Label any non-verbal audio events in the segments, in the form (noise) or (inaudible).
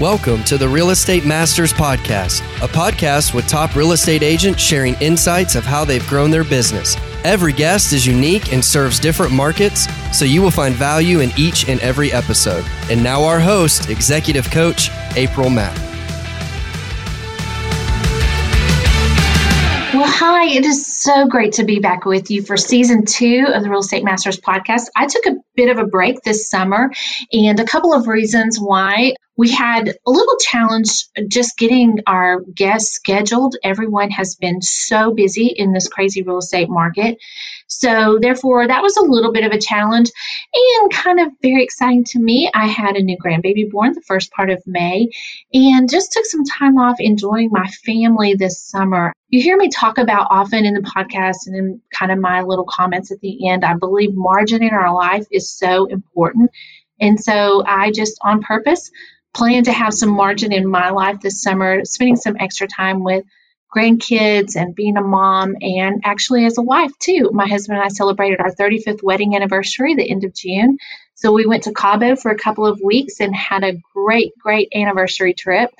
Welcome to the Real Estate Masters Podcast, a podcast with top real estate agents sharing insights of how they've grown their business. Every guest is unique and serves different markets, so you will find value in each and every episode. And now, our host, executive coach, April Mack. Well, hi, it is so great to be back with you for season two of the Real Estate Masters podcast. I took a bit of a break this summer, and a couple of reasons why we had a little challenge just getting our guests scheduled. Everyone has been so busy in this crazy real estate market. So, therefore, that was a little bit of a challenge and kind of very exciting to me. I had a new grandbaby born the first part of May and just took some time off enjoying my family this summer. You hear me talk about often in the podcast and in kind of my little comments at the end. I believe margin in our life is so important. And so I just on purpose plan to have some margin in my life this summer, spending some extra time with grandkids and being a mom and actually as a wife too. My husband and I celebrated our 35th wedding anniversary the end of June. So we went to Cabo for a couple of weeks and had a great, great anniversary trip.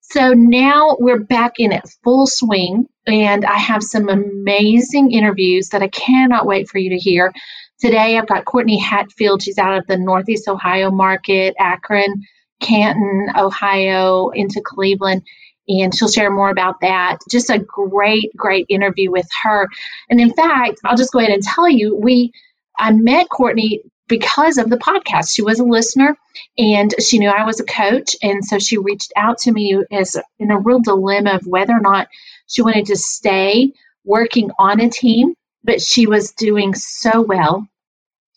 So now we're back in it full swing, and I have some amazing interviews that I cannot wait for you to hear. Today I've got Courtney Hatfield. She's out of the Northeast Ohio market, Akron. Canton, Ohio, into Cleveland. And she'll share more about that. Just a great, great interview with her. And in fact, I'll just go ahead and tell you, we I met Courtney because of the podcast. She was a listener and she knew I was a coach. And so she reached out to me as in a real dilemma of whether or not she wanted to stay working on a team, but she was doing so well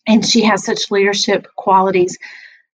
and she has such leadership qualities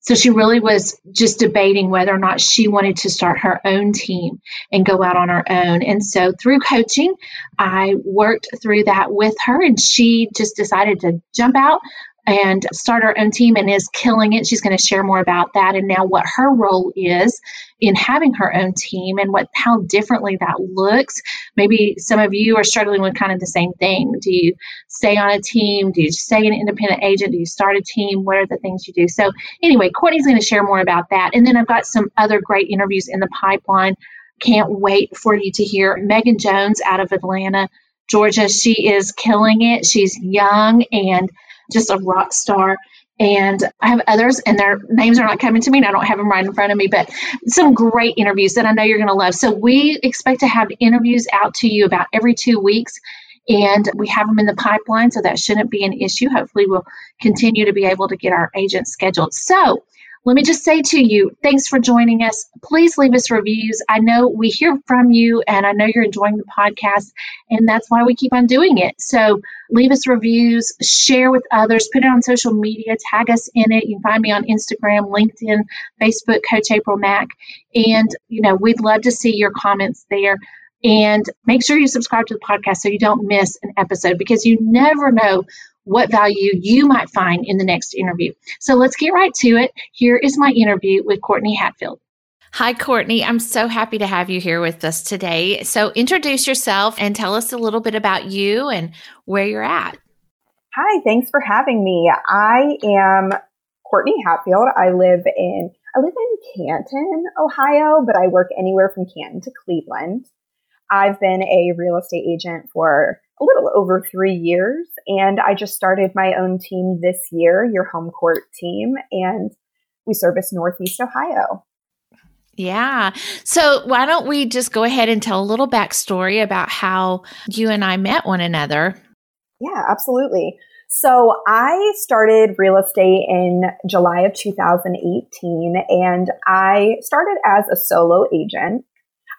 so she really was just debating whether or not she wanted to start her own team and go out on her own. And so through coaching, I worked through that with her, and she just decided to jump out and start her own team and is killing it. She's going to share more about that and now what her role is in having her own team and what how differently that looks. Maybe some of you are struggling with kind of the same thing. Do you stay on a team? Do you stay an independent agent? Do you start a team? What are the things you do? So anyway, Courtney's going to share more about that. And then I've got some other great interviews in the pipeline. Can't wait for you to hear Megan Jones out of Atlanta, Georgia. She is killing it. She's young and just a rock star. And I have others, and their names are not coming to me, and I don't have them right in front of me, but some great interviews that I know you're going to love. So, we expect to have interviews out to you about every two weeks, and we have them in the pipeline, so that shouldn't be an issue. Hopefully, we'll continue to be able to get our agents scheduled. So, let me just say to you, thanks for joining us. Please leave us reviews. I know we hear from you and I know you're enjoying the podcast, and that's why we keep on doing it. So leave us reviews, share with others, put it on social media, tag us in it. You can find me on Instagram, LinkedIn, Facebook, Coach April Mack. And, you know, we'd love to see your comments there. And make sure you subscribe to the podcast so you don't miss an episode because you never know what value you might find in the next interview. So let's get right to it. Here is my interview with Courtney Hatfield. Hi, Courtney. I'm so happy to have you here with us today. So, introduce yourself and tell us a little bit about you and where you're at. Hi, thanks for having me. I am Courtney Hatfield. I live in I live in Canton, Ohio, but I work anywhere from Canton to Cleveland. I've been a real estate agent for a little over three years. And I just started my own team this year, your home court team, and we service Northeast Ohio. Yeah. So why don't we just go ahead and tell a little backstory about how you and I met one another? Yeah, absolutely. So I started real estate in July of 2018 and I started as a solo agent.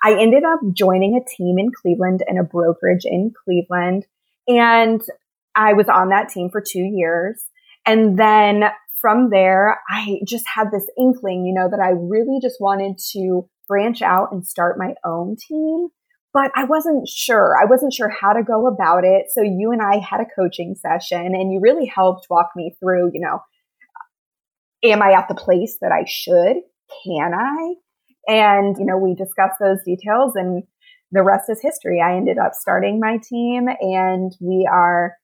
I ended up joining a team in Cleveland and a brokerage in Cleveland. And I was on that team for two years. And then from there, I just had this inkling, you know, that I really just wanted to branch out and start my own team. But I wasn't sure. I wasn't sure how to go about it. So you and I had a coaching session and you really helped walk me through, you know, am I at the place that I should? Can I? And, you know, we discussed those details and the rest is history. I ended up starting my team and we are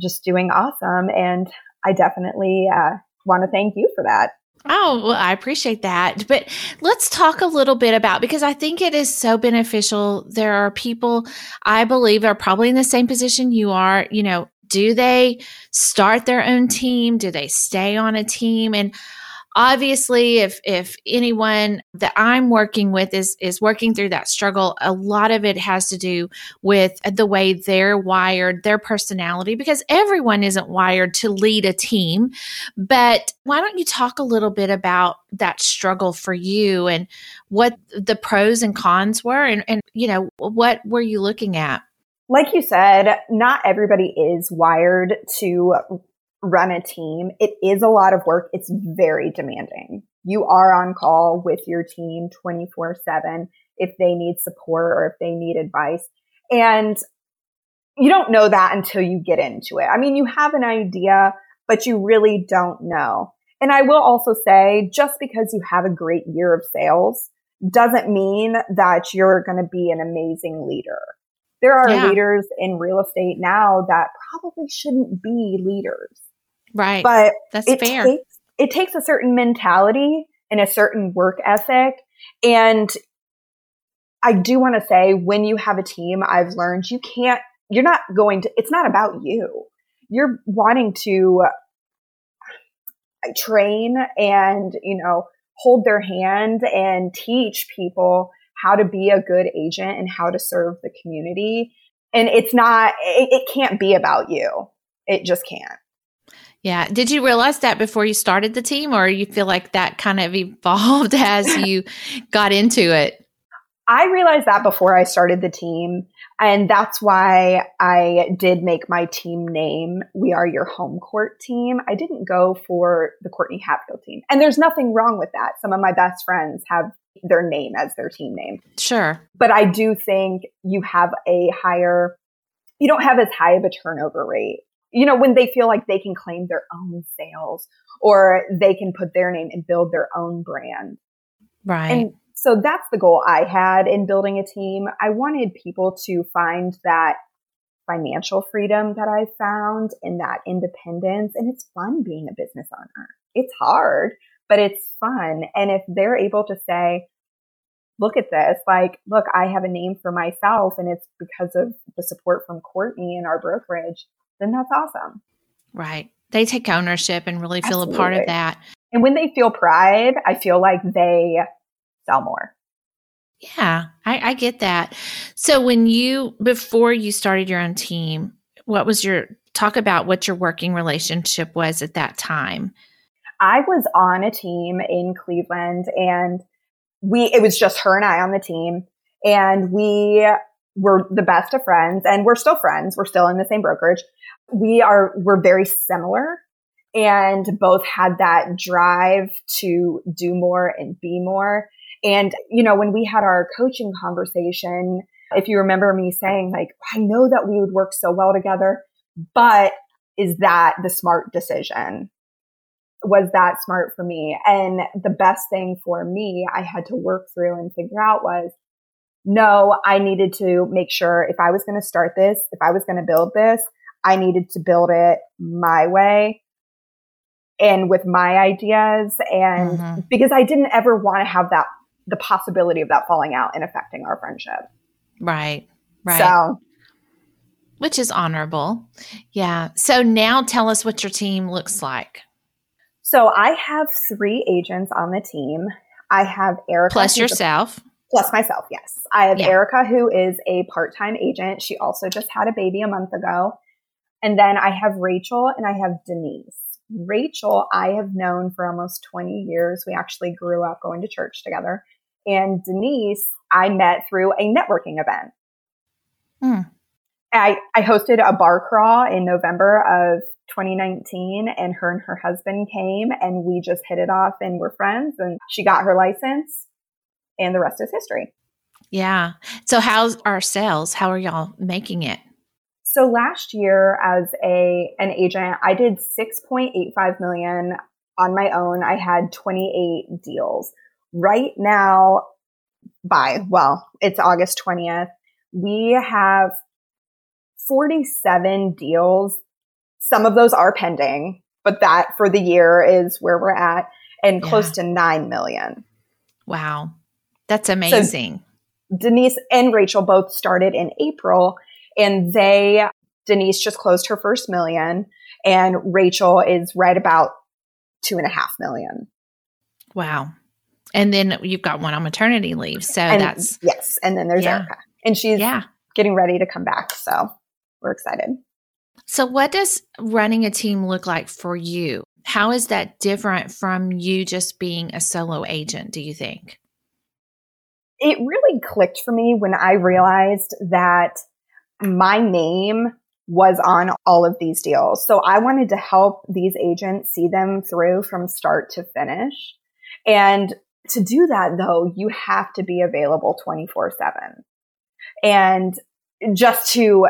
just doing awesome. And I definitely uh, want to thank you for that. Oh, well, I appreciate that. But let's talk a little bit about because I think it is so beneficial. There are people I believe are probably in the same position you are. You know, do they start their own team? Do they stay on a team? And obviously if if anyone that i'm working with is is working through that struggle a lot of it has to do with the way they're wired their personality because everyone isn't wired to lead a team. But why don't you talk a little bit about that struggle for you and what the pros and cons were and, and you know what were you looking at? Like you said, not everybody is wired to run a team. It is a lot of work. It's very demanding. You are on call with your team 24 seven if they need support or if they need advice. And you don't know that until you get into it. I mean, you have an idea, but you really don't know. And I will also say just because you have a great year of sales doesn't mean that you're going to be an amazing leader. There are yeah. leaders in real estate now that probably shouldn't be leaders. Right. But that's it fair. Takes, it takes a certain mentality and a certain work ethic. And I do want to say when you have a team, I've learned you can't, you're not going to, it's not about you. You're wanting to uh, train and, you know, hold their hand and teach people how to be a good agent and how to serve the community. And it's not, it, it can't be about you. It just can't. Yeah. Did you realize that before you started the team, or you feel like that kind of evolved (laughs) as you got into it? I realized that before I started the team. And that's why I did make my team name We Are Your Home Court team. I didn't go for the Courtney Hatfield team. And there's nothing wrong with that. Some of my best friends have their name as their team name. Sure. But I do think you have a higher, you don't have as high of a turnover rate you know, when they feel like they can claim their own sales or they can put their name and build their own brand. Right. And so that's the goal I had in building a team. I wanted people to find that financial freedom that I found and that independence. And it's fun being a business owner. It's hard, but it's fun. And if they're able to say, look at this, like, look, I have a name for myself and it's because of the support from Courtney and our brokerage then that's awesome. Right. They take ownership and really feel Absolutely. a part of that. And when they feel pride, I feel like they sell more. Yeah, I, I get that. So when you before you started your own team, what was your talk about what your working relationship was at that time? I was on a team in Cleveland and we it was just her and I on the team and we were the best of friends and we're still friends. We're still in the same brokerage. We are, we're very similar and both had that drive to do more and be more. And, you know, when we had our coaching conversation, if you remember me saying like, I know that we would work so well together, but is that the smart decision? Was that smart for me? And the best thing for me, I had to work through and figure out was no, I needed to make sure if I was going to start this, if I was going to build this, I needed to build it my way and with my ideas. And mm-hmm. because I didn't ever want to have that, the possibility of that falling out and affecting our friendship. Right. Right. So, which is honorable. Yeah. So now tell us what your team looks like. So I have three agents on the team. I have Erica. Plus yourself. Plus myself, yes. I have yeah. Erica, who is a part time agent. She also just had a baby a month ago. And then I have Rachel and I have Denise. Rachel, I have known for almost 20 years. We actually grew up going to church together. And Denise, I met through a networking event. Hmm. I, I hosted a bar crawl in November of 2019 and her and her husband came and we just hit it off and we're friends and she got her license and the rest is history. Yeah. So how's our sales? How are y'all making it? So last year as a an agent, I did 6.85 million on my own. I had 28 deals. Right now by well, it's August 20th. We have 47 deals. Some of those are pending, but that for the year is where we're at. and yeah. close to 9 million. Wow. That's amazing. So Denise and Rachel both started in April and they, Denise just closed her first million and Rachel is right about two and a half million. Wow. And then you've got one on maternity leave. So and that's yes. And then there's yeah. Erica. And she's yeah. getting ready to come back. So we're excited. So what does running a team look like for you? How is that different from you just being a solo agent, do you think? It really clicked for me when I realized that my name was on all of these deals. So I wanted to help these agents see them through from start to finish. And to do that though, you have to be available 24 seven. And just to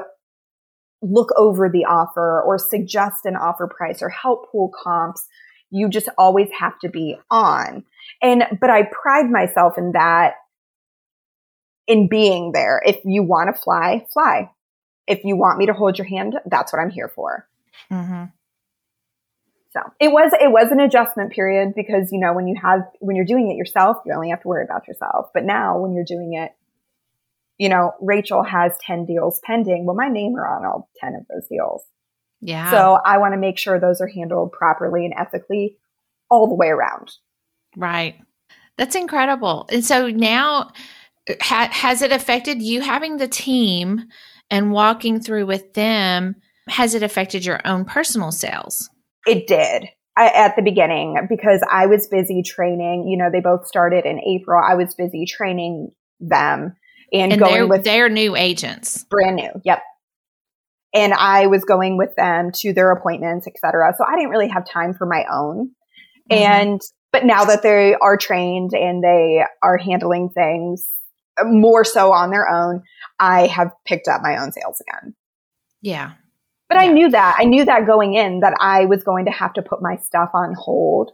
look over the offer or suggest an offer price or help pull comps, you just always have to be on. And, but I pride myself in that, in being there. If you want to fly, fly if you want me to hold your hand, that's what I'm here for. Mm-hmm. So it was it was an adjustment period because you know when you have when you're doing it yourself, you only have to worry about yourself. But now when you're doing it, you know Rachel has ten deals pending. Well, my name are on all ten of those deals. Yeah. So I want to make sure those are handled properly and ethically all the way around. Right. That's incredible. And so now, ha- has it affected you having the team? And walking through with them, has it affected your own personal sales? It did. I, at the beginning because I was busy training. You know, they both started in April. I was busy training them and, and going with their new agents, brand new. Yep. And I was going with them to their appointments, etc. So I didn't really have time for my own. Mm-hmm. And but now that they are trained and they are handling things more so on their own, I have picked up my own sales again. Yeah. But yeah. I knew that. I knew that going in that I was going to have to put my stuff on hold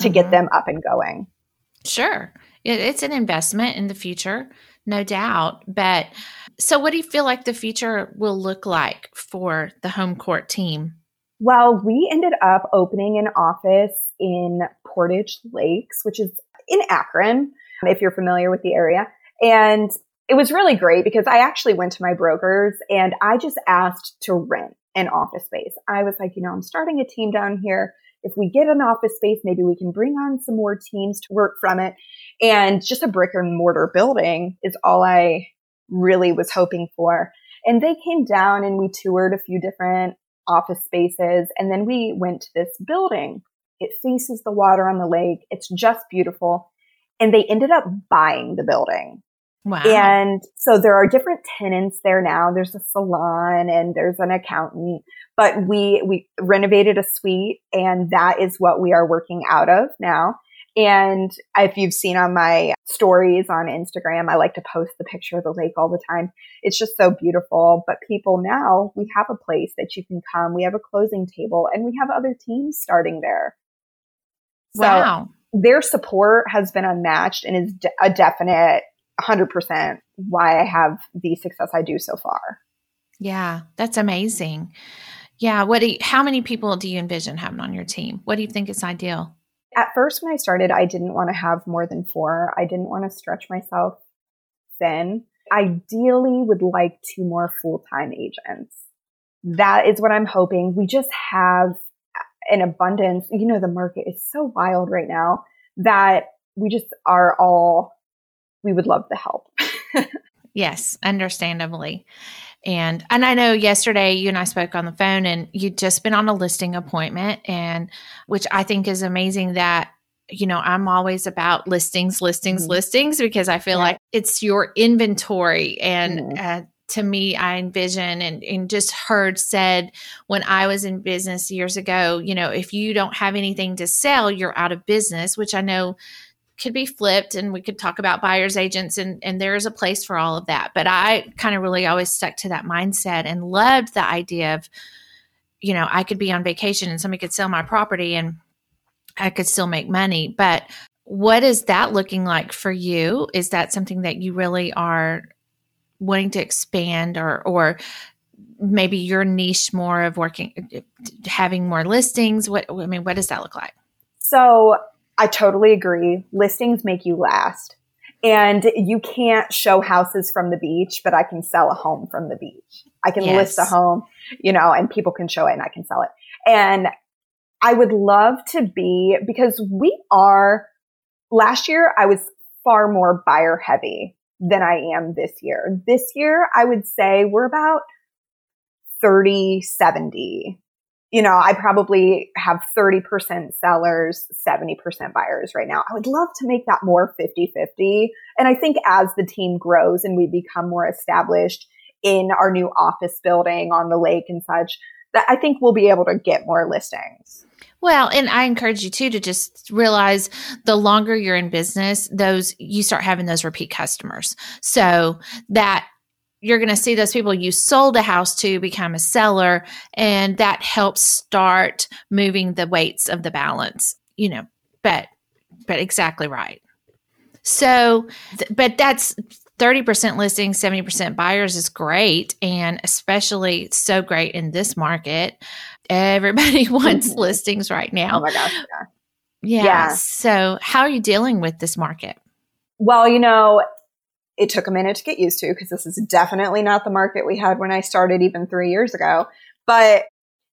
to mm-hmm. get them up and going. Sure. It's an investment in the future, no doubt. But so, what do you feel like the future will look like for the home court team? Well, we ended up opening an office in Portage Lakes, which is in Akron, if you're familiar with the area. And it was really great because I actually went to my brokers and I just asked to rent an office space. I was like, you know, I'm starting a team down here. If we get an office space, maybe we can bring on some more teams to work from it. And just a brick and mortar building is all I really was hoping for. And they came down and we toured a few different office spaces. And then we went to this building. It faces the water on the lake. It's just beautiful. And they ended up buying the building. Wow. And so there are different tenants there now. There's a salon and there's an accountant, but we, we renovated a suite and that is what we are working out of now. And if you've seen on my stories on Instagram, I like to post the picture of the lake all the time. It's just so beautiful. But people now, we have a place that you can come. We have a closing table and we have other teams starting there. So wow. their support has been unmatched and is a definite 100% why I have the success I do so far. Yeah, that's amazing. Yeah, what do you, how many people do you envision having on your team? What do you think is ideal? At first when I started, I didn't want to have more than 4. I didn't want to stretch myself thin. Ideally would like two more full-time agents. That is what I'm hoping. We just have an abundance. You know, the market is so wild right now that we just are all we would love the help. (laughs) yes, understandably. And and I know yesterday you and I spoke on the phone and you'd just been on a listing appointment and which I think is amazing that you know, I'm always about listings, listings, mm-hmm. listings because I feel yeah. like it's your inventory and mm-hmm. uh, to me, I envision and, and just heard said when I was in business years ago, you know, if you don't have anything to sell, you're out of business, which I know could be flipped and we could talk about buyers agents and and there is a place for all of that. But i kind of really always stuck to that mindset and loved the idea of you know i could be on vacation and somebody could sell my property and i could still make money. But what is that looking like for you? Is that something that you really are wanting to expand or or maybe your niche more of working having more listings? What i mean what does that look like? So I totally agree. Listings make you last. And you can't show houses from the beach, but I can sell a home from the beach. I can yes. list a home, you know, and people can show it and I can sell it. And I would love to be because we are last year I was far more buyer heavy than I am this year. This year I would say we're about 30 70 you know, I probably have 30% sellers, 70% buyers right now. I would love to make that more 50 50. And I think as the team grows and we become more established in our new office building on the lake and such, that I think we'll be able to get more listings. Well, and I encourage you too to just realize the longer you're in business, those you start having those repeat customers. So that you're going to see those people you sold a house to become a seller and that helps start moving the weights of the balance you know but but exactly right. So but that's 30% listings 70% buyers is great and especially so great in this market. Everybody (laughs) wants mm-hmm. listings right now. Oh my gosh yeah. yeah yeah. so how are you dealing with this market? Well you know it took a minute to get used to because this is definitely not the market we had when I started even three years ago. But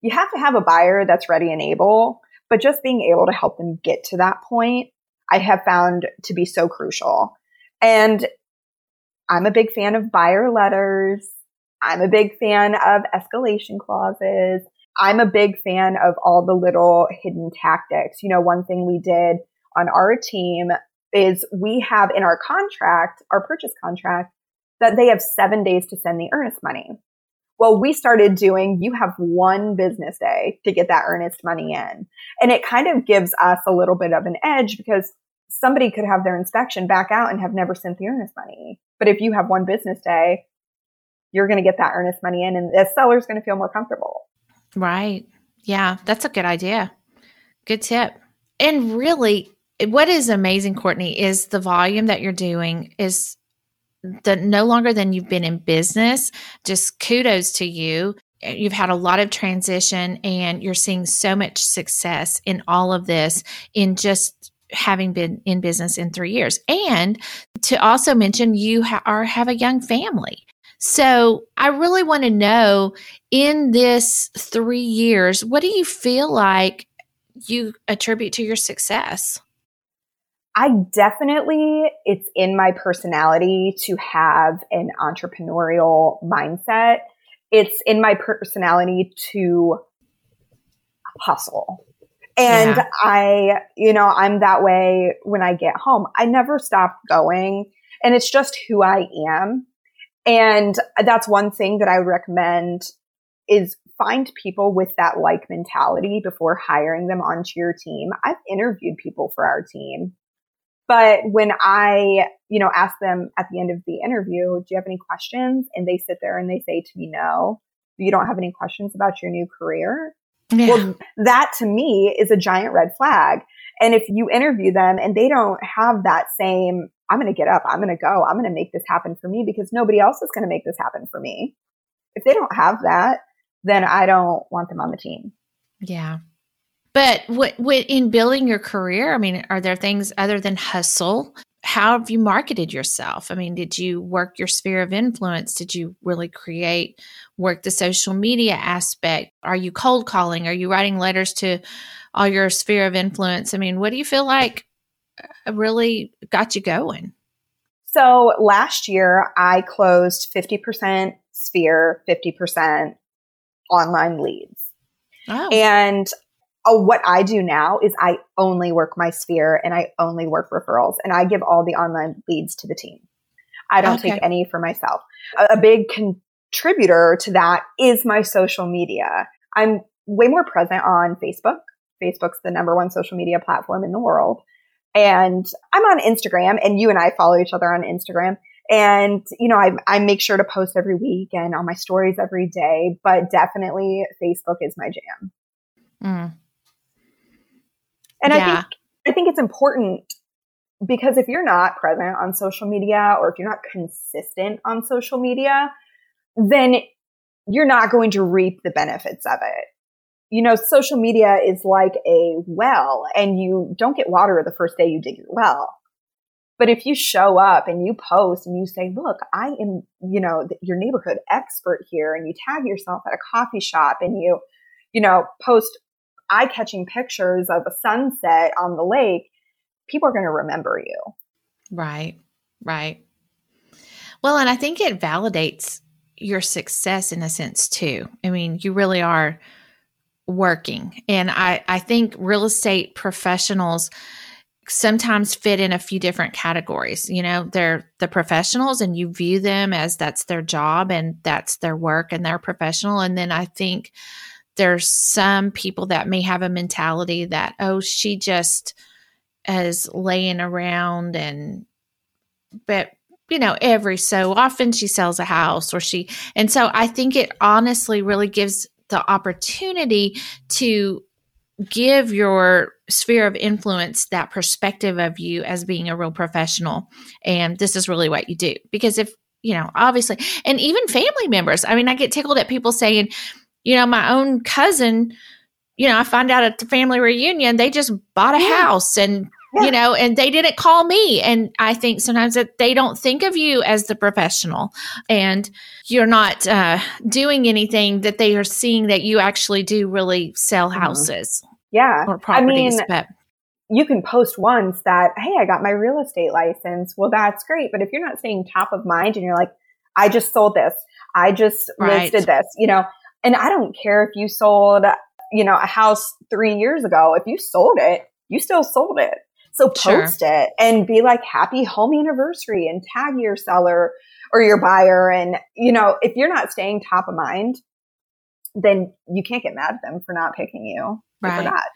you have to have a buyer that's ready and able, but just being able to help them get to that point, I have found to be so crucial. And I'm a big fan of buyer letters. I'm a big fan of escalation clauses. I'm a big fan of all the little hidden tactics. You know, one thing we did on our team is we have in our contract, our purchase contract, that they have seven days to send the earnest money. Well, we started doing, you have one business day to get that earnest money in. And it kind of gives us a little bit of an edge because somebody could have their inspection back out and have never sent the earnest money. But if you have one business day, you're going to get that earnest money in and the seller's going to feel more comfortable. Right. Yeah, that's a good idea. Good tip. And really, what is amazing, Courtney, is the volume that you're doing is the no longer than you've been in business. Just kudos to you. You've had a lot of transition and you're seeing so much success in all of this in just having been in business in three years. And to also mention, you ha- are have a young family. So I really want to know in this three years, what do you feel like you attribute to your success? I definitely, it's in my personality to have an entrepreneurial mindset. It's in my personality to hustle. And yeah. I, you know, I'm that way when I get home. I never stop going and it's just who I am. And that's one thing that I would recommend is find people with that like mentality before hiring them onto your team. I've interviewed people for our team but when I, you know, ask them at the end of the interview, do you have any questions? And they sit there and they say to me, no, you don't have any questions about your new career. Yeah. Well, that to me is a giant red flag. And if you interview them and they don't have that same, I'm going to get up, I'm going to go, I'm going to make this happen for me because nobody else is going to make this happen for me. If they don't have that, then I don't want them on the team. Yeah. But what, what in building your career, I mean, are there things other than hustle? How have you marketed yourself? I mean, did you work your sphere of influence? Did you really create, work the social media aspect? Are you cold calling? Are you writing letters to all your sphere of influence? I mean, what do you feel like uh, really got you going? So last year, I closed 50% sphere, 50% online leads. Oh. And oh, what I do now is I only work my sphere and I only work referrals and I give all the online leads to the team. I don't okay. take any for myself. A, a big contributor to that is my social media. I'm way more present on Facebook. Facebook's the number one social media platform in the world. And I'm on Instagram and you and I follow each other on Instagram. And, you know, I, I make sure to post every week and on my stories every day, but definitely Facebook is my jam. Mm. And yeah. I think I think it's important because if you're not present on social media or if you're not consistent on social media, then you're not going to reap the benefits of it. you know, social media is like a well and you don't get water the first day you dig your well. But if you show up and you post and you say, look, I am, you know, your neighborhood expert here and you tag yourself at a coffee shop and you, you know, post eye catching pictures of a sunset on the lake, people are going to remember you. Right. Right. Well, and I think it validates your success in a sense too. I mean, you really are working. And I, I think real estate professionals sometimes fit in a few different categories. You know, they're the professionals and you view them as that's their job and that's their work and they're professional. And then I think there's some people that may have a mentality that, oh, she just is laying around and, but you know, every so often she sells a house or she, and so I think it honestly really gives the opportunity to give your sphere of influence that perspective of you as being a real professional. And this is really what you do because if you know obviously and even family members i mean i get tickled at people saying you know my own cousin you know i find out at the family reunion they just bought a house and yeah. you know, and they didn't call me. And I think sometimes that they don't think of you as the professional and you're not uh, doing anything that they are seeing that you actually do really sell mm-hmm. houses. Yeah. Or properties. I mean, but you can post once that, hey, I got my real estate license. Well, that's great. But if you're not staying top of mind and you're like, I just sold this, I just right. listed this, you know, and I don't care if you sold, you know, a house three years ago. If you sold it, you still sold it. So post sure. it and be like, happy home anniversary and tag your seller or your buyer. And, you know, if you're not staying top of mind, then you can't get mad at them for not picking you. Right. For that.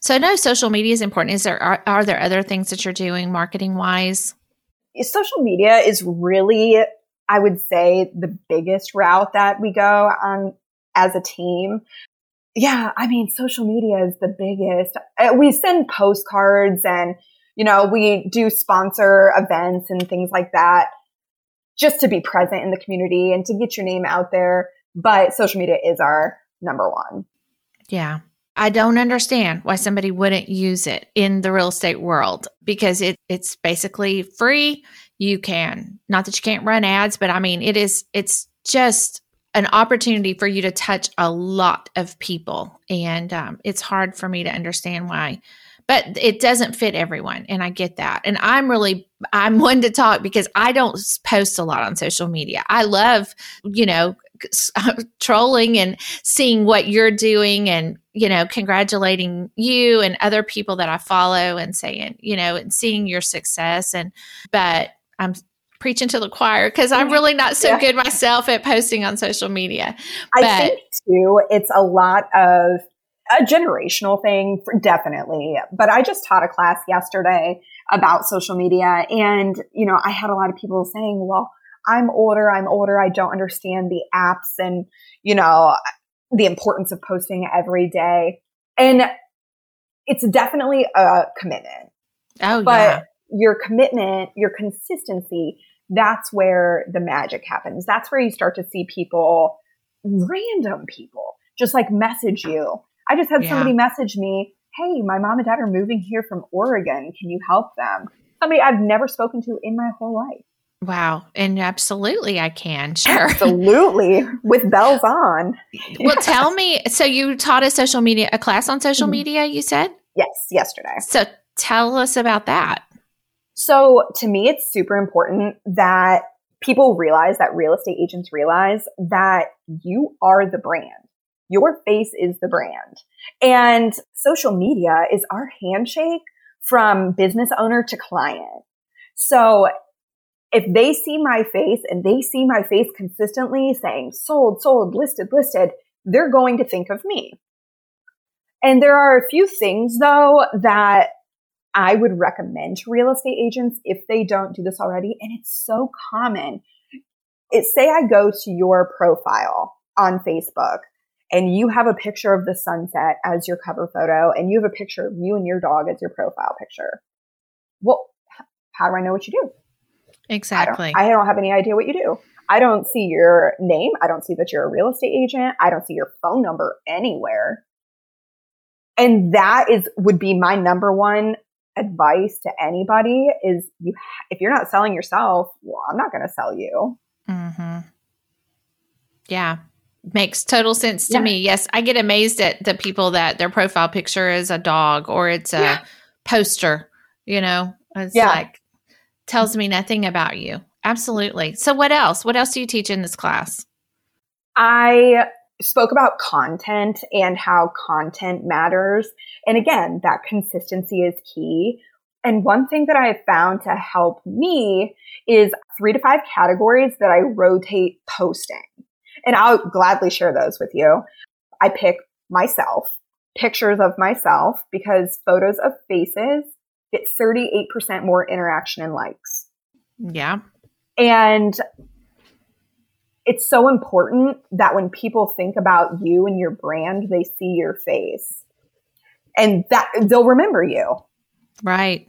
So I know social media is important. Is there are, are there other things that you're doing marketing wise? Social media is really, I would say, the biggest route that we go on as a team yeah, I mean, social media is the biggest. Uh, we send postcards and, you know, we do sponsor events and things like that just to be present in the community and to get your name out there. But social media is our number one. Yeah. I don't understand why somebody wouldn't use it in the real estate world because it it's basically free. You can not that you can't run ads, but I mean it is it's just an opportunity for you to touch a lot of people. And um, it's hard for me to understand why, but it doesn't fit everyone. And I get that. And I'm really, I'm (laughs) one to talk because I don't post a lot on social media. I love, you know, (laughs) trolling and seeing what you're doing and you know congratulating you and other people that I follow and saying you know and seeing your success and but I'm preaching to the choir because I'm really not so yeah. good myself at posting on social media. But, I think too, it's a lot of a generational thing, for, definitely. But I just taught a class yesterday about social media, and you know, I had a lot of people saying, "Well, I'm older. I'm older. I don't understand the apps, and you know, the importance of posting every day." And it's definitely a commitment. Oh, but yeah. Your commitment, your consistency that's where the magic happens. That's where you start to see people, random people, just like message you. I just had yeah. somebody message me, Hey, my mom and dad are moving here from Oregon. Can you help them? Somebody I've never spoken to in my whole life. Wow. And absolutely, I can. (laughs) Sure. Absolutely. With bells on. well, tell (laughs) me. So, you taught a social media, a class on social mm-hmm. media, you said? Yes, yesterday. So, tell us about that. So to me, it's super important that people realize that real estate agents realize that you are the brand. Your face is the brand. And social media is our handshake from business owner to client. So if they see my face and they see my face consistently saying sold, sold, listed, listed, they're going to think of me. And there are a few things though that I would recommend to real estate agents if they don't do this already. And it's so common. It say I go to your profile on Facebook and you have a picture of the sunset as your cover photo and you have a picture of you and your dog as your profile picture. Well, how do I know what you do? Exactly. I don't, I don't have any idea what you do. I don't see your name. I don't see that you're a real estate agent. I don't see your phone number anywhere. And that is, would be my number one advice to anybody is you, if you're not selling yourself, well, I'm not going to sell you. Mm-hmm. Yeah. Makes total sense to yeah. me. Yes. I get amazed at the people that their profile picture is a dog or it's a yeah. poster, you know, it's yeah. like, tells me nothing about you. Absolutely. So, what else? What else do you teach in this class? I spoke about content and how content matters. And again, that consistency is key. And one thing that I have found to help me is three to five categories that I rotate posting. And I'll gladly share those with you. I pick myself, pictures of myself, because photos of faces get 38% more interaction and likes. Yeah. And it's so important that when people think about you and your brand, they see your face and that they'll remember you. Right.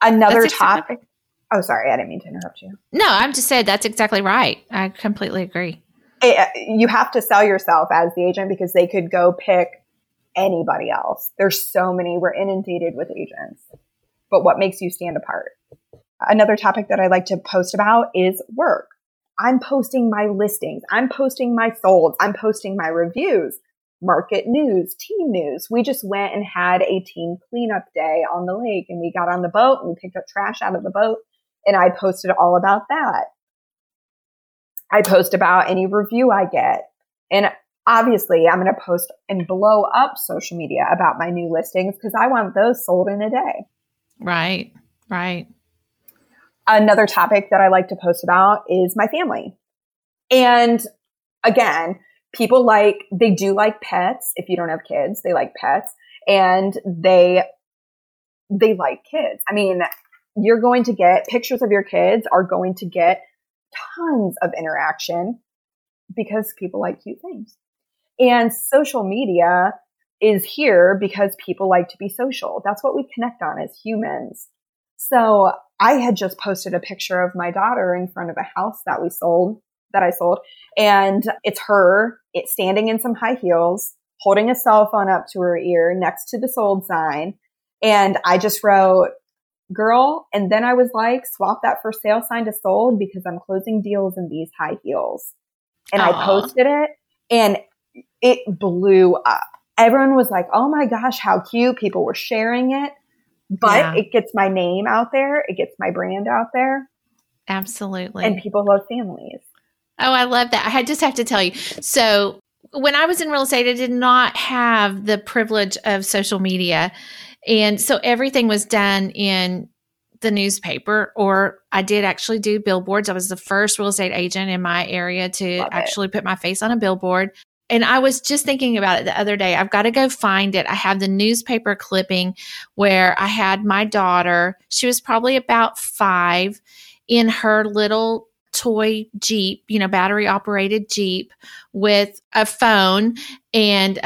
Another that's topic. Exactly. Oh, sorry. I didn't mean to interrupt you. No, I'm just saying that's exactly right. I completely agree. It, you have to sell yourself as the agent because they could go pick anybody else. There's so many. We're inundated with agents. But what makes you stand apart? Another topic that I like to post about is work. I'm posting my listings. I'm posting my solds. I'm posting my reviews, market news, team news. We just went and had a team cleanup day on the lake and we got on the boat and we picked up trash out of the boat and I posted all about that. I post about any review I get. Obviously I'm going to post and blow up social media about my new listings because I want those sold in a day. Right. Right. Another topic that I like to post about is my family. And again, people like, they do like pets. If you don't have kids, they like pets and they, they like kids. I mean, you're going to get pictures of your kids are going to get tons of interaction because people like cute things. And social media is here because people like to be social. That's what we connect on as humans. So I had just posted a picture of my daughter in front of a house that we sold, that I sold. And it's her, it's standing in some high heels, holding a cell phone up to her ear next to the sold sign. And I just wrote, girl. And then I was like, swap that for sale sign to sold because I'm closing deals in these high heels. And Aww. I posted it and it blew up. Everyone was like, oh my gosh, how cute. People were sharing it but yeah. it gets my name out there. It gets my brand out there. Absolutely. And people love families. Oh, I love that. I just have to tell you. So, when I was in real estate, I did not have the privilege of social media. And so everything was done in the newspaper, or I did actually do billboards. I was the first real estate agent in my area to love actually it. put my face on a billboard and I was just thinking about it the other day. I've got to go find it. I have the newspaper clipping where I had my daughter. She was probably about five in her little toy Jeep, you know, battery operated Jeep with a phone. And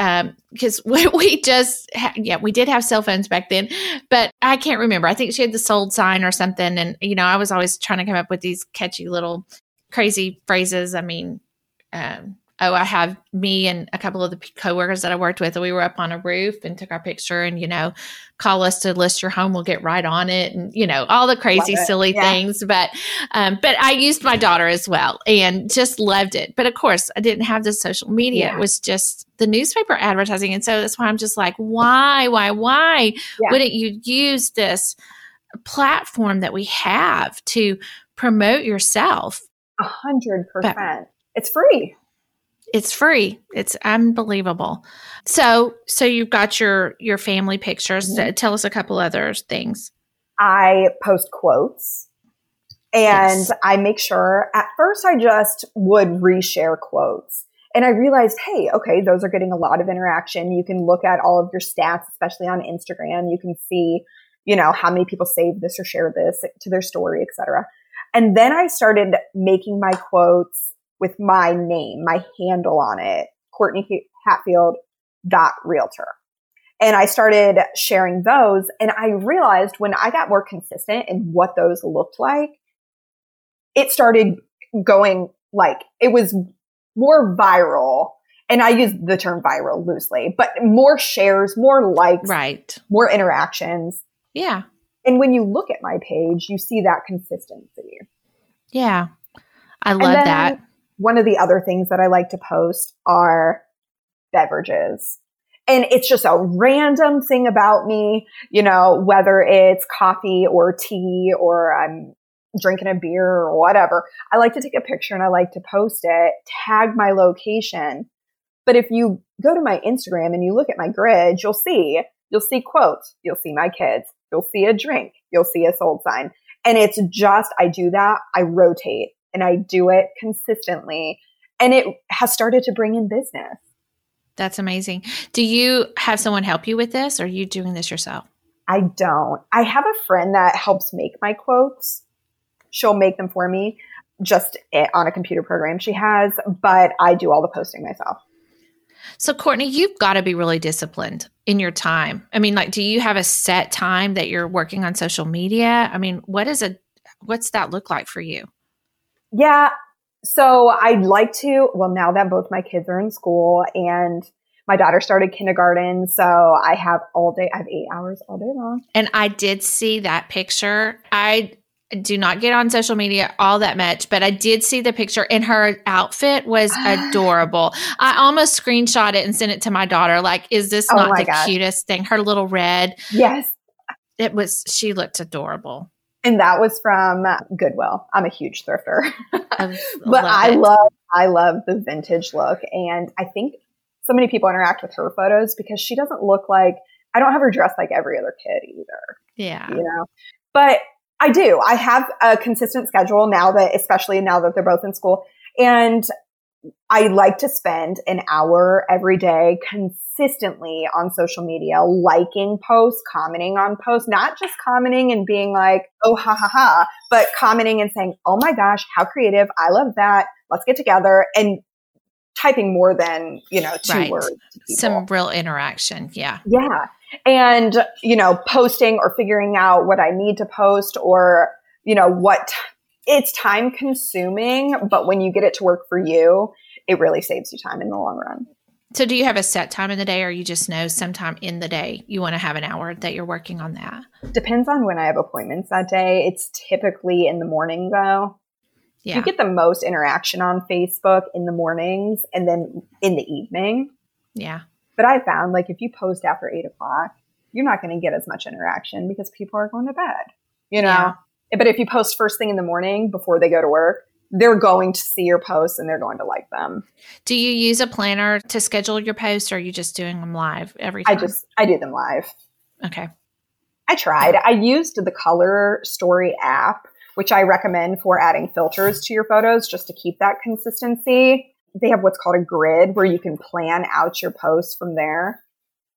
because um, (laughs) we, we, just, ha- yeah, we did have cell phones back then, but I can't remember. I think she had the sold sign or something. And, you know, I was always trying to come up with these catchy little crazy phrases. I mean, um, oh, I have me and a couple of the coworkers that I worked with. We were up on a roof and took our picture, and you know, call us to list your home. We'll get right on it, and you know, all the crazy, silly yeah. things. But, um, but I used my daughter as well, and just loved it. But of course, I didn't have the social media. Yeah. It was just the newspaper advertising, and so that's why I'm just like, why, why, why yeah. wouldn't you use this platform that we have to promote yourself? A hundred percent. It's free it's free. It's unbelievable. So so you've got your your family pictures. Mm-hmm. tell us a couple other things. I post quotes and yes. i make sure at first i just would reshare quotes and i realized hey okay those are getting a lot of interaction. You can look at all of your stats especially on instagram. You can see you know how many people save this or share this to their story etc and then i started making my quotes with my name, my handle on it, Courtney Hatfield dot realtor. And I started sharing those and I realized when I got more consistent in what those looked like, it started going like it was more viral. And I use the term viral loosely, but more shares, more likes, Right. more interactions. Yeah. And when you look at my page, you see that consistency. Yeah. I love that. One of the other things that I like to post are beverages. And it's just a random thing about me, you know, whether it's coffee or tea or I'm drinking a beer or whatever. I like to take a picture and I like to post it, tag my location. But if you go to my Instagram and you look at my grid, you'll see, you'll see quotes, you'll see my kids, you'll see a drink, you'll see a sold sign. And it's just, I do that, I rotate and I do it consistently. And it has started to bring in business. That's amazing. Do you have someone help you with this or are you doing this yourself? I don't. I have a friend that helps make my quotes. She'll make them for me just on a computer program she has, but I do all the posting myself. So, Courtney, you've got to be really disciplined in your time. I mean, like, do you have a set time that you're working on social media? I mean, what is a what's that look like for you? Yeah. So I'd like to, well, now that both my kids are in school and my daughter started kindergarten, so I have all day, I have eight hours all day long. And I did see that picture. I do not get on social media all that much, but I did see the picture and her outfit was (gasps) adorable. I almost screenshot it and sent it to my daughter. Like, is this Oh not the gosh. cutest thing? Her little red. Yes. It was, she looked adorable. And that was from Goodwill. I'm a huge thrifter. (laughs) But I it. love I love the vintage look and I think so many people interact with her photos because she doesn't look like I don't have her dressed like every other kid either, Yeah. you know. But I do. I have a consistent schedule now that especially now that they're both in school and I like to spend an hour every day consistently on social media, liking posts, commenting on posts, not just commenting and being like, oh, ha, ha, ha, but commenting and saying, oh my gosh, how creative. I love that. Let's get together and typing more than, you know, two Right. words. Some real interaction. Yeah. Yeah. And, you know, posting or figuring out what I need to post or, you know, what it's time consuming, but when you get it to work for you, it really saves you time in the long run. So, do you have a set time in the day, or you just know sometime in the day you want to have an hour that you're working on that? Depends on when I have appointments that day. It's typically in the morning though. Yeah. You get the most interaction on Facebook in the mornings and then in the evening. yeah. But I found like if you post after eight o'clock, you're not going to get as much interaction because people are going to bed, you know? Yeah. But if you post first thing in the morning before they go to work, they're going to see your posts and they're going to like them. Do you use a planner to schedule your posts, or are you just doing them live every time? I just, I do them live. okay. I tried. I used the Color Story app, which I recommend for adding filters to your photos just to keep that consistency. They have what's called a grid where you can plan out your posts from there.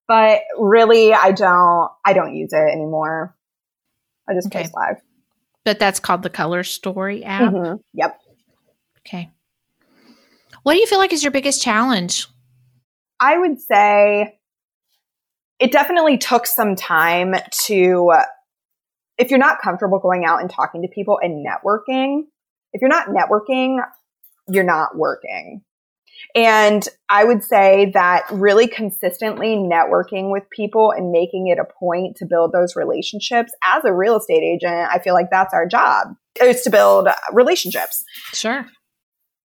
But really, I don't, I don't use it anymore. I just Okay. post live. But that's called the Color Story app. Mhm. Yep. Okay. What do you feel like is your biggest challenge? I would say it definitely took some time to, if you're not comfortable going out and talking to people and networking, if you're not networking, you're not working. And I would say that really consistently networking with people and making it a point to build those relationships as a real estate agent, I feel like that's our job is to build relationships. Sure.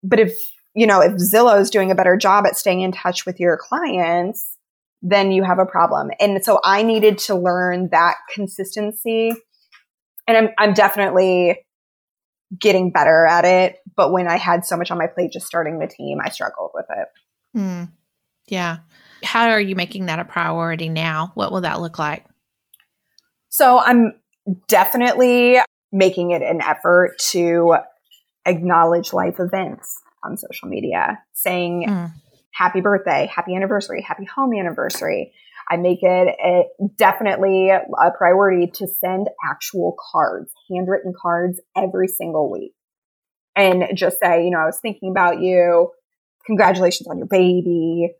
but if you know if zillow is doing a better job at staying in touch with your clients then you have a problem. And so i needed to learn that consistency. And i'm, I'm definitely getting better at it but when i had so much on my plate just starting the team i struggled with it Hmm. Yeah. How are you making that a priority now? What will that look like? so i'm definitely making it an effort to acknowledge life events on social media saying Mm. happy birthday, happy anniversary, happy home anniversary. I make it a, definitely a priority to send actual cards, handwritten cards every single week. And just say, you know, I was thinking about you. Congratulations on your baby.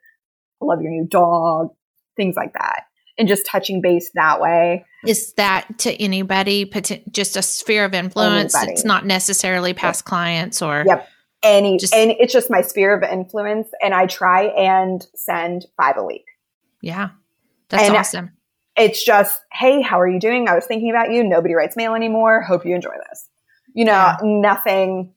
I love your new dog. Things like that. and just touching base that way. Is that to anybody, just a sphere of influence? Anybody. It's not necessarily past yep. clients or. Yep. Any, just, and it's just my sphere of influence. And I try and send five a week. Yeah. That's and awesome. It's just, hey, how are you doing? I was thinking about you. Nobody writes mail anymore. Hope you enjoy this. You know, yeah. nothing.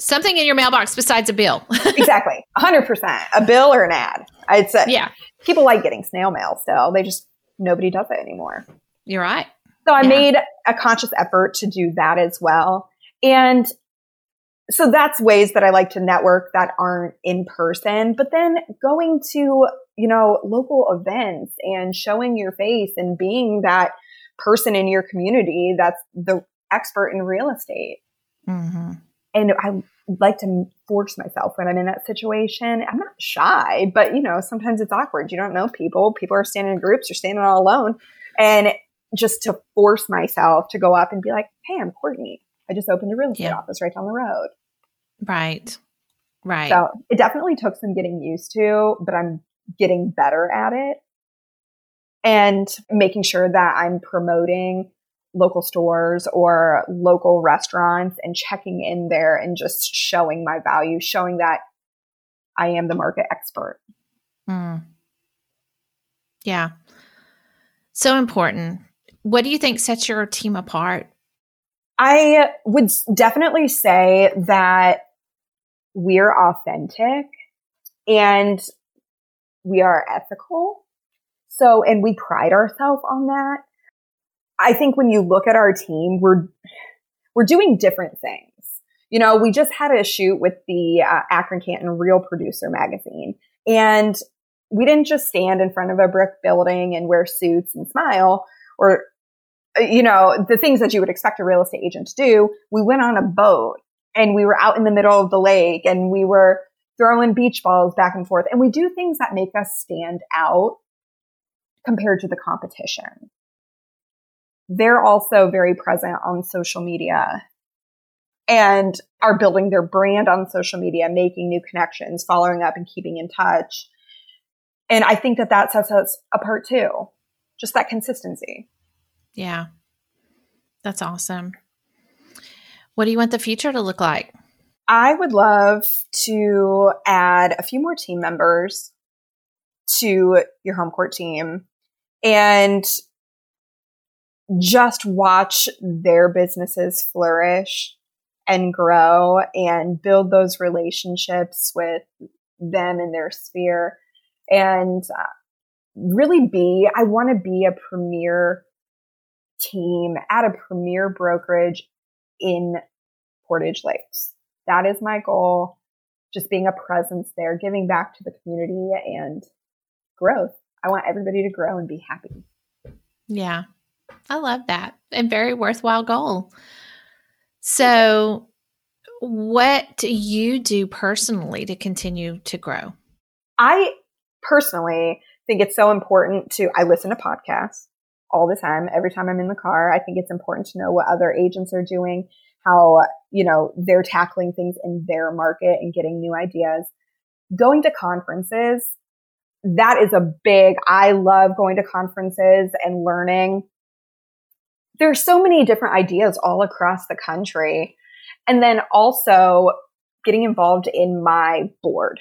Something in your mailbox besides a bill. (laughs) exactly. 100%. A bill or an ad. I'd say. Yeah. People like getting snail mail still. They just, nobody does it anymore. You're right. So I yeah. made a conscious effort to do that as well. And so that's ways that I like to network that aren't in person, but then going to, you know, local events and showing your face and being that person in your community that's the expert in real estate. Mm-hmm. And I like to force myself when I'm in that situation. I'm not shy, but you know, sometimes it's awkward. You don't know people. People are standing in groups, you're standing all alone. And just to force myself to go up and be like, Hey, I'm Courtney. I just opened a real estate yeah. office right down the road. Right. Right. So it definitely took some getting used to, but I'm getting better at it and making sure that I'm promoting local stores or local restaurants and checking in there and just showing my value, showing that I am the market expert. Mm. Yeah. So important. What do you think sets your team apart? I would definitely say that we're authentic and we are ethical. So, and we pride ourselves on that. I think when you look at our team, we're, we're doing different things. You know, we just had a shoot with the uh, Akron Canton Real Producer magazine and we didn't just stand in front of a brick building and wear suits and smile or you know, the things that you would expect a real estate agent to do. We went on a boat and we were out in the middle of the lake and we were throwing beach balls back and forth. And we do things that make us stand out compared to the competition. They're also very present on social media and are building their brand on social media, making new connections, following up and keeping in touch. And I think that that sets us apart too. Just that consistency. Yeah. That's awesome. What do you want the future to look like? I would love to add a few more team members to your home court team and just watch their businesses flourish and grow and build those relationships with them in their sphere and uh, really be, I want to be a premier team at a premier brokerage in Portage Lakes. That is my goal. Just being a presence there, giving back to the community and growth. I want everybody to grow and be happy. Yeah, I love that. And very worthwhile goal. So, what do you do personally to continue to grow? I personally think it's so important to, I listen to podcasts all the time. Every time I'm in the car, I think it's important to know what other agents are doing, how, you know, they're tackling things in their market and getting new ideas. Going to conferences, that is a big, I love going to conferences and learning. There's so many different ideas all across the country. And then also getting involved in my board.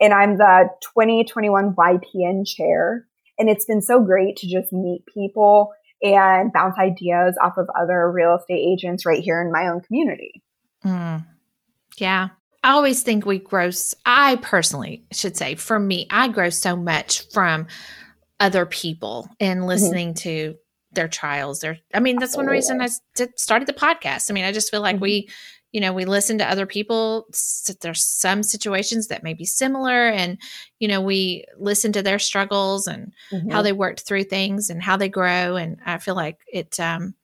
And I'm the 2021 YPN chair. And it's been so great to just meet people and bounce ideas off of other real estate agents right here in my own community. Mm. Yeah. I always think we grow, I personally should say, for me, I grow so much from other people and mm-hmm. listening mm-hmm. to their trials. Their, I mean, that's one reason I started the podcast. I mean, I just feel like mm-hmm. we you know, we listen to other people. There's some situations that may be similar, and you know, we listen to their struggles and mm-hmm. how they worked through things and how they grow. And I feel like it, um,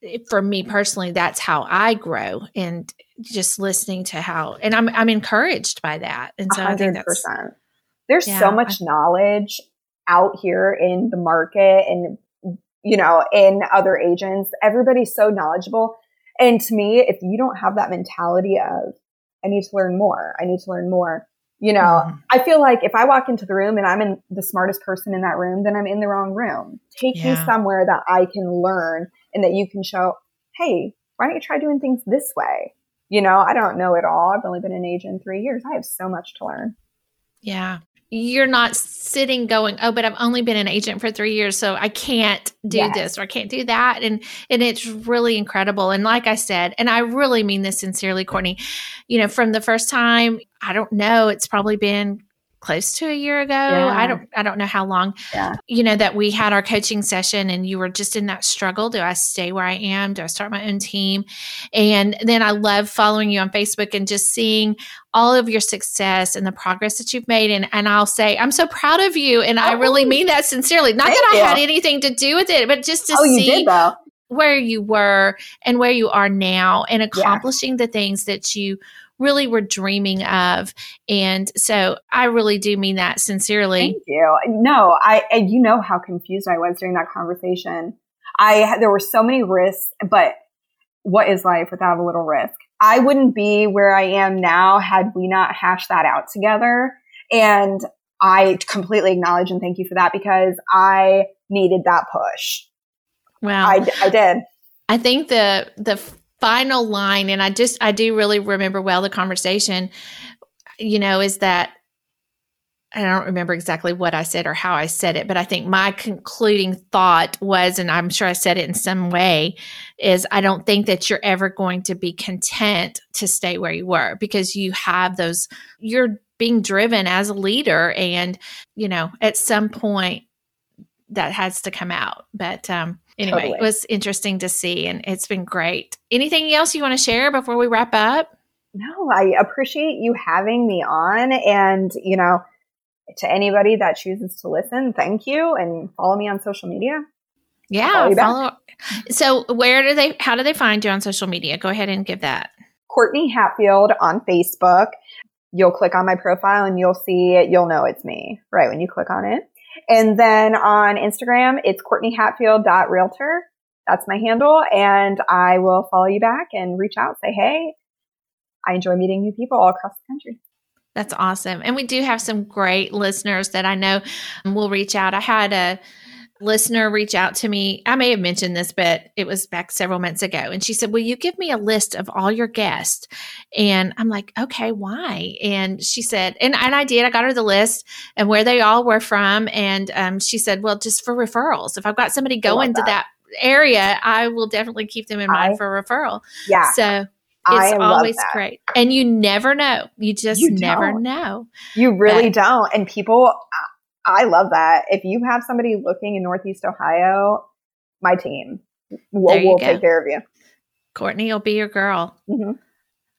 it, for me personally, that's how I grow, and just listening to how, and I'm I'm encouraged by that. And so 100%. I think that's there's yeah, so much I, knowledge out here in the market and you know in other agents everybody's so knowledgeable and to me, if you don't have that mentality of, I need to learn more, I need to learn more, You know, mm-hmm. I feel like if I walk into the room and I'm in the smartest person in that room, then I'm in the wrong room. Take yeah. me somewhere that I can learn and that you can show, hey, why don't you try doing things this way? You know, I don't know it all. I've only been an agent three years. I have so much to learn. Yeah you're not sitting going, oh, but I've only been an agent for three years, so I can't do yes. this or I can't do that. And and it's really incredible. And like I said, and I really mean this sincerely, Courtney, you know, from the first time, I don't know, it's probably been close to a year ago. Yeah. I don't I don't know how long. Yeah. You know that we had our coaching session and you were just in that struggle. Do I stay where I am? Do I start my own team? And then I love following you on Facebook and just seeing all of your success and the progress that you've made and and I'll say I'm so proud of you and oh, I really mean that sincerely. Not that I you. had anything to do with it, but just to oh, see where you were and where you are now and accomplishing yeah. the things that you really were dreaming of. And so I really do mean that sincerely. Thank you. No, I, you know how confused I was during that conversation. I, there were so many risks, but what is life without a little risk? I wouldn't be where I am now had we not hashed that out together. And I completely acknowledge and thank you for that because I needed that push. Wow. I, I did. I think the, the final line, and I just, I do really remember well the conversation, you know, is that I don't remember exactly what I said or how I said it, but I think my concluding thought was, and I'm sure I said it in some way, is I don't think that you're ever going to be content to stay where you were because you have those, you're being driven as a leader. And, you know, at some point that has to come out. But um, anyway, totally. it was interesting to see and it's been great. Anything else you want to share before we wrap up? No, I appreciate you having me on. And, you know, to anybody that chooses to listen, thank you and follow me on social media. Yeah, follow. So, where do they, how do they find you on social media? Go ahead and give that. Courtney Hatfield on Facebook. You'll click on my profile and you'll see it. You'll know it's me right when you click on it. And then on Instagram, it's courtneyhatfield.realtor. That's my handle. And I will follow you back and reach out, say, hey, I enjoy meeting new people all across the country. That's awesome. And we do have some great listeners that I know will reach out. I had a listener reach out to me. I may have mentioned this, but it was back several months ago. And she said, Will you give me a list of all your guests? And I'm like, Okay, why? And she said, and, and I did. I got her the list and where they all were from. And um, she said, Well, just for referrals. If I've got somebody going that. to that area, I will definitely keep them in mind I, for referral. Yeah. So it's always great. And you never know. You just you never know. You really but, don't. And people, I love that. If you have somebody looking in Northeast Ohio, my team will we'll take care of you. Courtney will be your girl. Mm-hmm.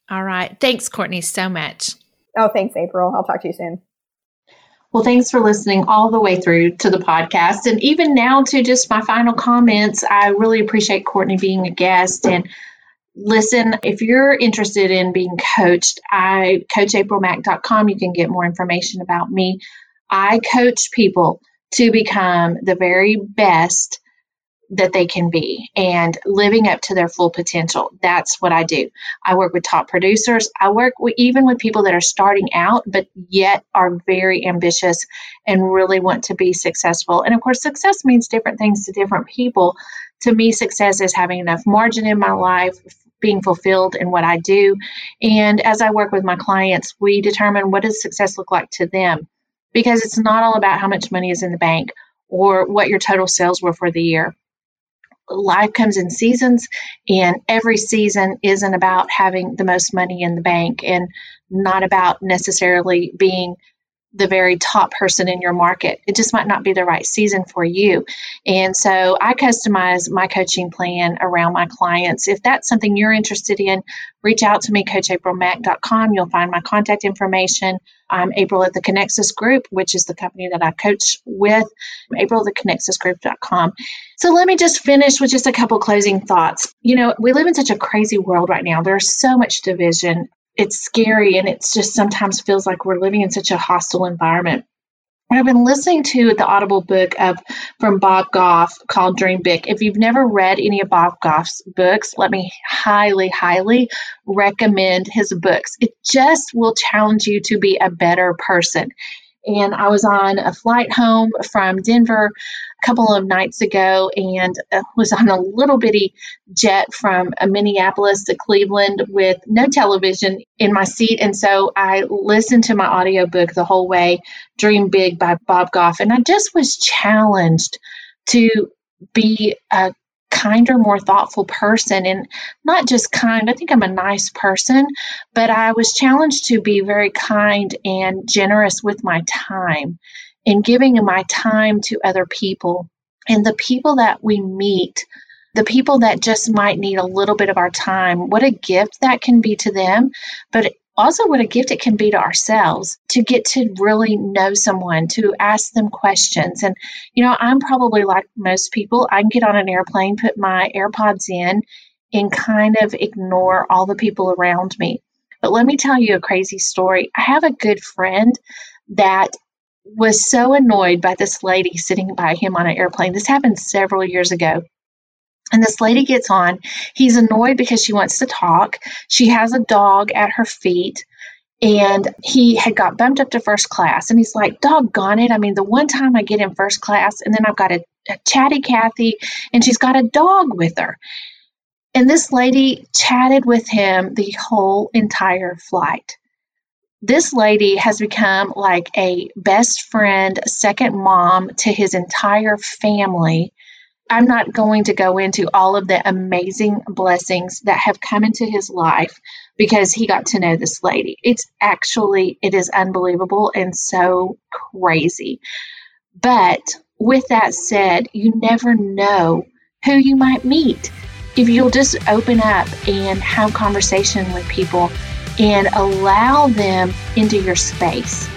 All right. Thanks, Courtney, so much. Oh, thanks, April. I'll talk to you soon. Well, thanks for listening all the way through to the podcast. And even now to just my final comments, I really appreciate Courtney being a guest. And listen, if you're interested in being coached, I coachaprilmack.com. You can get more information about me. I coach people to become the very best that they can be and living up to their full potential. That's what I do. I work with top producers. I work with, even with people that are starting out, but yet are very ambitious and really want to be successful. And of course, success means different things to different people. To me, success is having enough margin in my life, being fulfilled in what I do. And as I work with my clients, we determine what does success look like to them because it's not all about how much money is in the bank or what your total sales were for the year. Life comes in seasons, and every season isn't about having the most money in the bank and not about necessarily being the very top person in your market. It just might not be the right season for you. And so I customize my coaching plan around my clients. If that's something you're interested in, reach out to me, coachaprilmack.com. You'll find my contact information. I'm April at the Connexus Group, which is the company that I coach with, April at the connexusgroup.com. So let me just finish with just a couple closing thoughts. You know, we live in such a crazy world right now. There's so much division it's scary and it's just sometimes feels like we're living in such a hostile environment. I've been listening to the Audible book of from Bob Goff called Dream Big. If you've never read any of Bob Goff's books, let me highly, highly recommend his books. It just will challenge you to be a better person. And I was on a flight home from Denver couple of nights ago and uh, was on a little bitty jet from uh, Minneapolis to Cleveland with no television in my seat. And so I listened to my audiobook the whole way, Dream Big by Bob Goff. And I just was challenged to be a kinder, more thoughtful person. And not just kind, I think I'm a nice person, but I was challenged to be very kind and generous with my time and giving my time to other people. And the people that we meet, the people that just might need a little bit of our time, what a gift that can be to them. But also what a gift it can be to ourselves to get to really know someone, to ask them questions. And, you know, I'm probably like most people, I can get on an airplane, put my AirPods in, and kind of ignore all the people around me. But let me tell you a crazy story. I have a good friend that was so annoyed by this lady sitting by him on an airplane. This happened several years ago. And this lady gets on. He's annoyed because she wants to talk. She has a dog at her feet. And he had got bumped up to first class. And he's like, doggone it. I mean, the one time I get in first class, and then I've got a, a chatty Kathy, and she's got a dog with her. And this lady chatted with him the whole entire flight. This lady has become like a best friend, second mom to his entire family. I'm not going to go into all of the amazing blessings that have come into his life because he got to know this lady. It's actually it is unbelievable and so crazy. But with that said, you never know who you might meet if you'll just open up and have conversation with people and allow them into your space.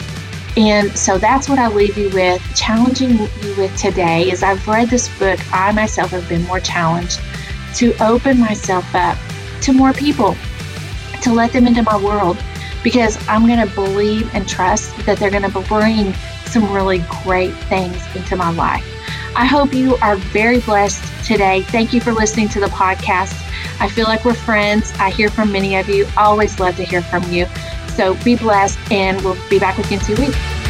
And so that's what I leave you with, challenging you with today. As I've read this book, I myself have been more challenged to open myself up to more people, to let them into my world, because I'm going to believe and trust that they're going to bring some really great things into my life. I hope you are very blessed today. Thank you for listening to the podcast. I feel like we're friends. I hear from many of you. Always love to hear from you. So be blessed, and we'll be back with you in two weeks.